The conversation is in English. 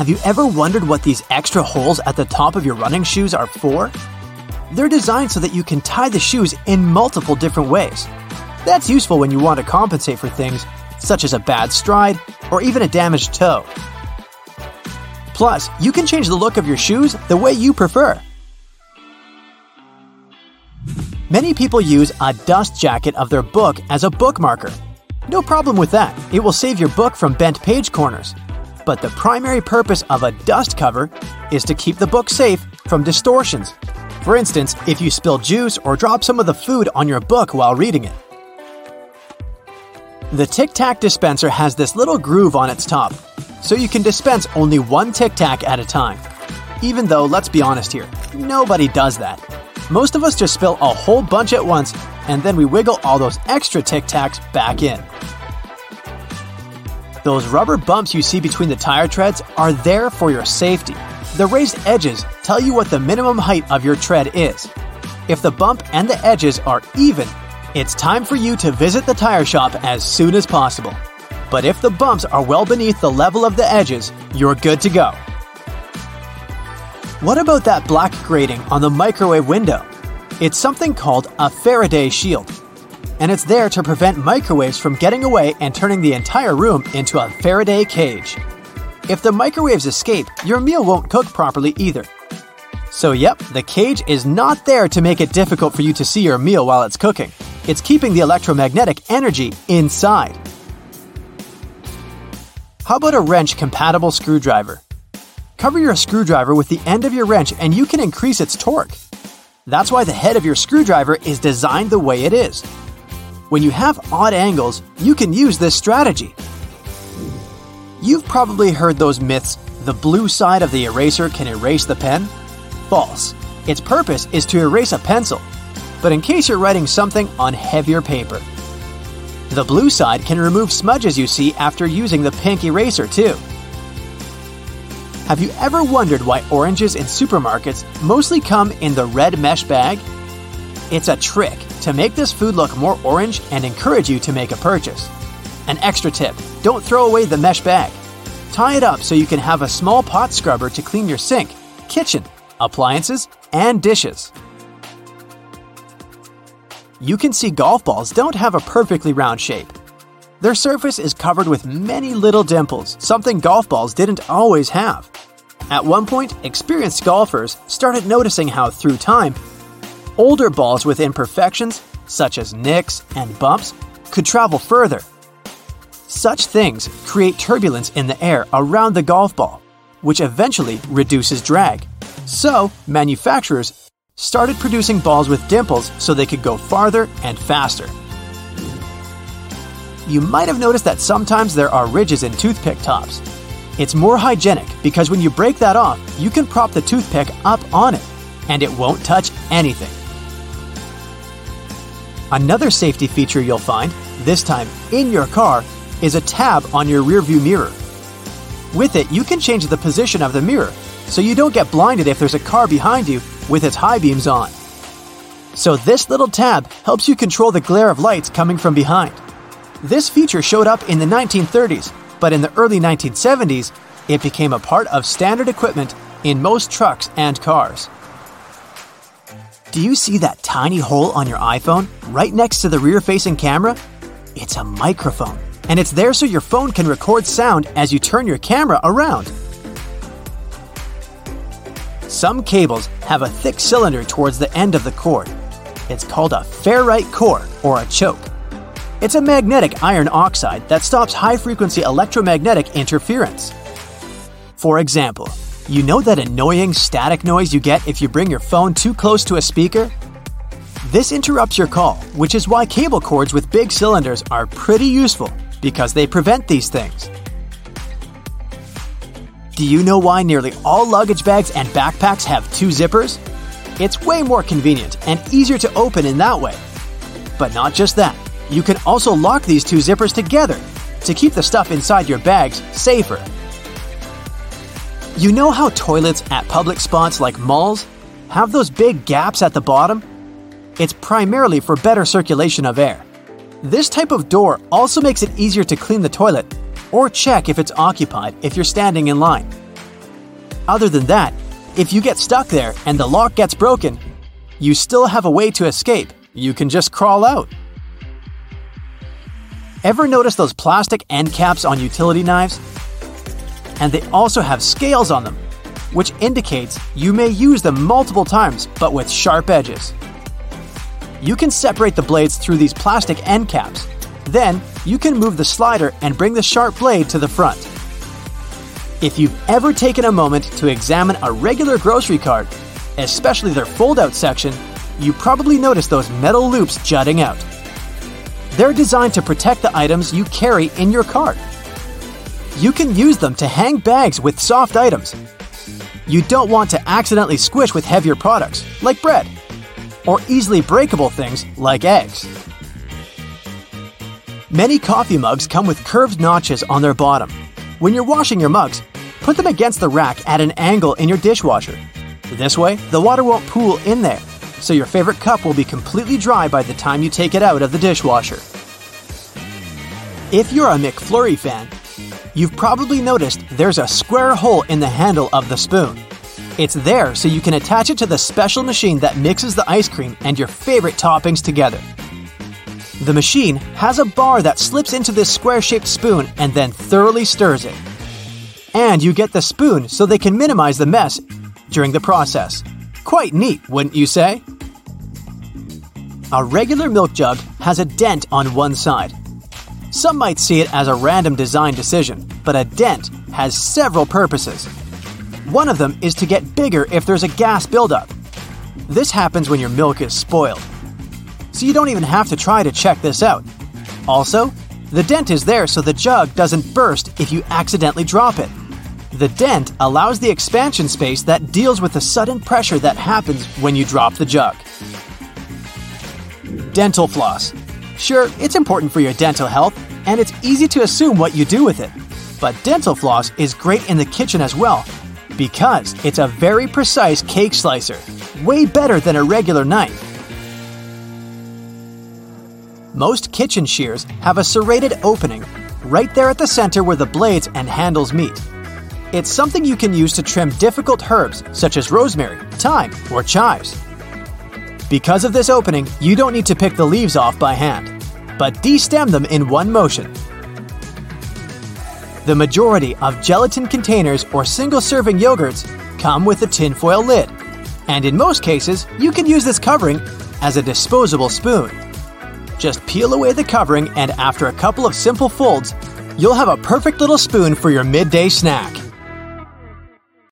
Have you ever wondered what these extra holes at the top of your running shoes are for? They're designed so that you can tie the shoes in multiple different ways. That's useful when you want to compensate for things such as a bad stride or even a damaged toe. Plus, you can change the look of your shoes the way you prefer. Many people use a dust jacket of their book as a bookmarker. No problem with that, it will save your book from bent page corners. But the primary purpose of a dust cover is to keep the book safe from distortions. For instance, if you spill juice or drop some of the food on your book while reading it. The Tic Tac dispenser has this little groove on its top, so you can dispense only one Tic Tac at a time. Even though, let's be honest here, nobody does that. Most of us just spill a whole bunch at once, and then we wiggle all those extra Tic Tacs back in. Those rubber bumps you see between the tire treads are there for your safety. The raised edges tell you what the minimum height of your tread is. If the bump and the edges are even, it's time for you to visit the tire shop as soon as possible. But if the bumps are well beneath the level of the edges, you're good to go. What about that black grating on the microwave window? It's something called a Faraday shield. And it's there to prevent microwaves from getting away and turning the entire room into a Faraday cage. If the microwaves escape, your meal won't cook properly either. So, yep, the cage is not there to make it difficult for you to see your meal while it's cooking. It's keeping the electromagnetic energy inside. How about a wrench compatible screwdriver? Cover your screwdriver with the end of your wrench and you can increase its torque. That's why the head of your screwdriver is designed the way it is. When you have odd angles, you can use this strategy. You've probably heard those myths the blue side of the eraser can erase the pen? False. Its purpose is to erase a pencil, but in case you're writing something on heavier paper. The blue side can remove smudges you see after using the pink eraser, too. Have you ever wondered why oranges in supermarkets mostly come in the red mesh bag? It's a trick to make this food look more orange and encourage you to make a purchase. An extra tip don't throw away the mesh bag. Tie it up so you can have a small pot scrubber to clean your sink, kitchen, appliances, and dishes. You can see golf balls don't have a perfectly round shape. Their surface is covered with many little dimples, something golf balls didn't always have. At one point, experienced golfers started noticing how, through time, older balls with imperfections, such as nicks and bumps, could travel further. Such things create turbulence in the air around the golf ball, which eventually reduces drag. So, manufacturers started producing balls with dimples so they could go farther and faster. You might have noticed that sometimes there are ridges in toothpick tops. It's more hygienic because when you break that off, you can prop the toothpick up on it, and it won't touch anything. Another safety feature you'll find, this time in your car, is a tab on your rearview mirror. With it, you can change the position of the mirror so you don't get blinded if there's a car behind you with its high beams on. So, this little tab helps you control the glare of lights coming from behind. This feature showed up in the 1930s, but in the early 1970s, it became a part of standard equipment in most trucks and cars. Do you see that tiny hole on your iPhone right next to the rear facing camera? It's a microphone, and it's there so your phone can record sound as you turn your camera around. Some cables have a thick cylinder towards the end of the cord. It's called a ferrite core or a choke. It's a magnetic iron oxide that stops high frequency electromagnetic interference. For example, you know that annoying static noise you get if you bring your phone too close to a speaker? This interrupts your call, which is why cable cords with big cylinders are pretty useful because they prevent these things. Do you know why nearly all luggage bags and backpacks have two zippers? It's way more convenient and easier to open in that way. But not just that, you can also lock these two zippers together to keep the stuff inside your bags safer. You know how toilets at public spots like malls have those big gaps at the bottom? It's primarily for better circulation of air. This type of door also makes it easier to clean the toilet or check if it's occupied if you're standing in line. Other than that, if you get stuck there and the lock gets broken, you still have a way to escape. You can just crawl out. Ever notice those plastic end caps on utility knives? And they also have scales on them, which indicates you may use them multiple times but with sharp edges. You can separate the blades through these plastic end caps. Then, you can move the slider and bring the sharp blade to the front. If you've ever taken a moment to examine a regular grocery cart, especially their fold out section, you probably notice those metal loops jutting out. They're designed to protect the items you carry in your cart. You can use them to hang bags with soft items. You don't want to accidentally squish with heavier products, like bread, or easily breakable things like eggs. Many coffee mugs come with curved notches on their bottom. When you're washing your mugs, put them against the rack at an angle in your dishwasher. This way, the water won't pool in there, so your favorite cup will be completely dry by the time you take it out of the dishwasher. If you're a McFlurry fan, you've probably noticed there's a square hole in the handle of the spoon. It's there so you can attach it to the special machine that mixes the ice cream and your favorite toppings together. The machine has a bar that slips into this square shaped spoon and then thoroughly stirs it. And you get the spoon so they can minimize the mess during the process. Quite neat, wouldn't you say? A regular milk jug has a dent on one side, some might see it as a random design decision, but a dent has several purposes. One of them is to get bigger if there's a gas buildup. This happens when your milk is spoiled. So you don't even have to try to check this out. Also, the dent is there so the jug doesn't burst if you accidentally drop it. The dent allows the expansion space that deals with the sudden pressure that happens when you drop the jug. Dental floss. Sure, it's important for your dental health, and it's easy to assume what you do with it. But dental floss is great in the kitchen as well, because it's a very precise cake slicer, way better than a regular knife. Most kitchen shears have a serrated opening right there at the center where the blades and handles meet. It's something you can use to trim difficult herbs such as rosemary, thyme, or chives. Because of this opening, you don't need to pick the leaves off by hand, but destem them in one motion. The majority of gelatin containers or single serving yogurts come with a tinfoil lid, and in most cases, you can use this covering as a disposable spoon. Just peel away the covering, and after a couple of simple folds, you'll have a perfect little spoon for your midday snack.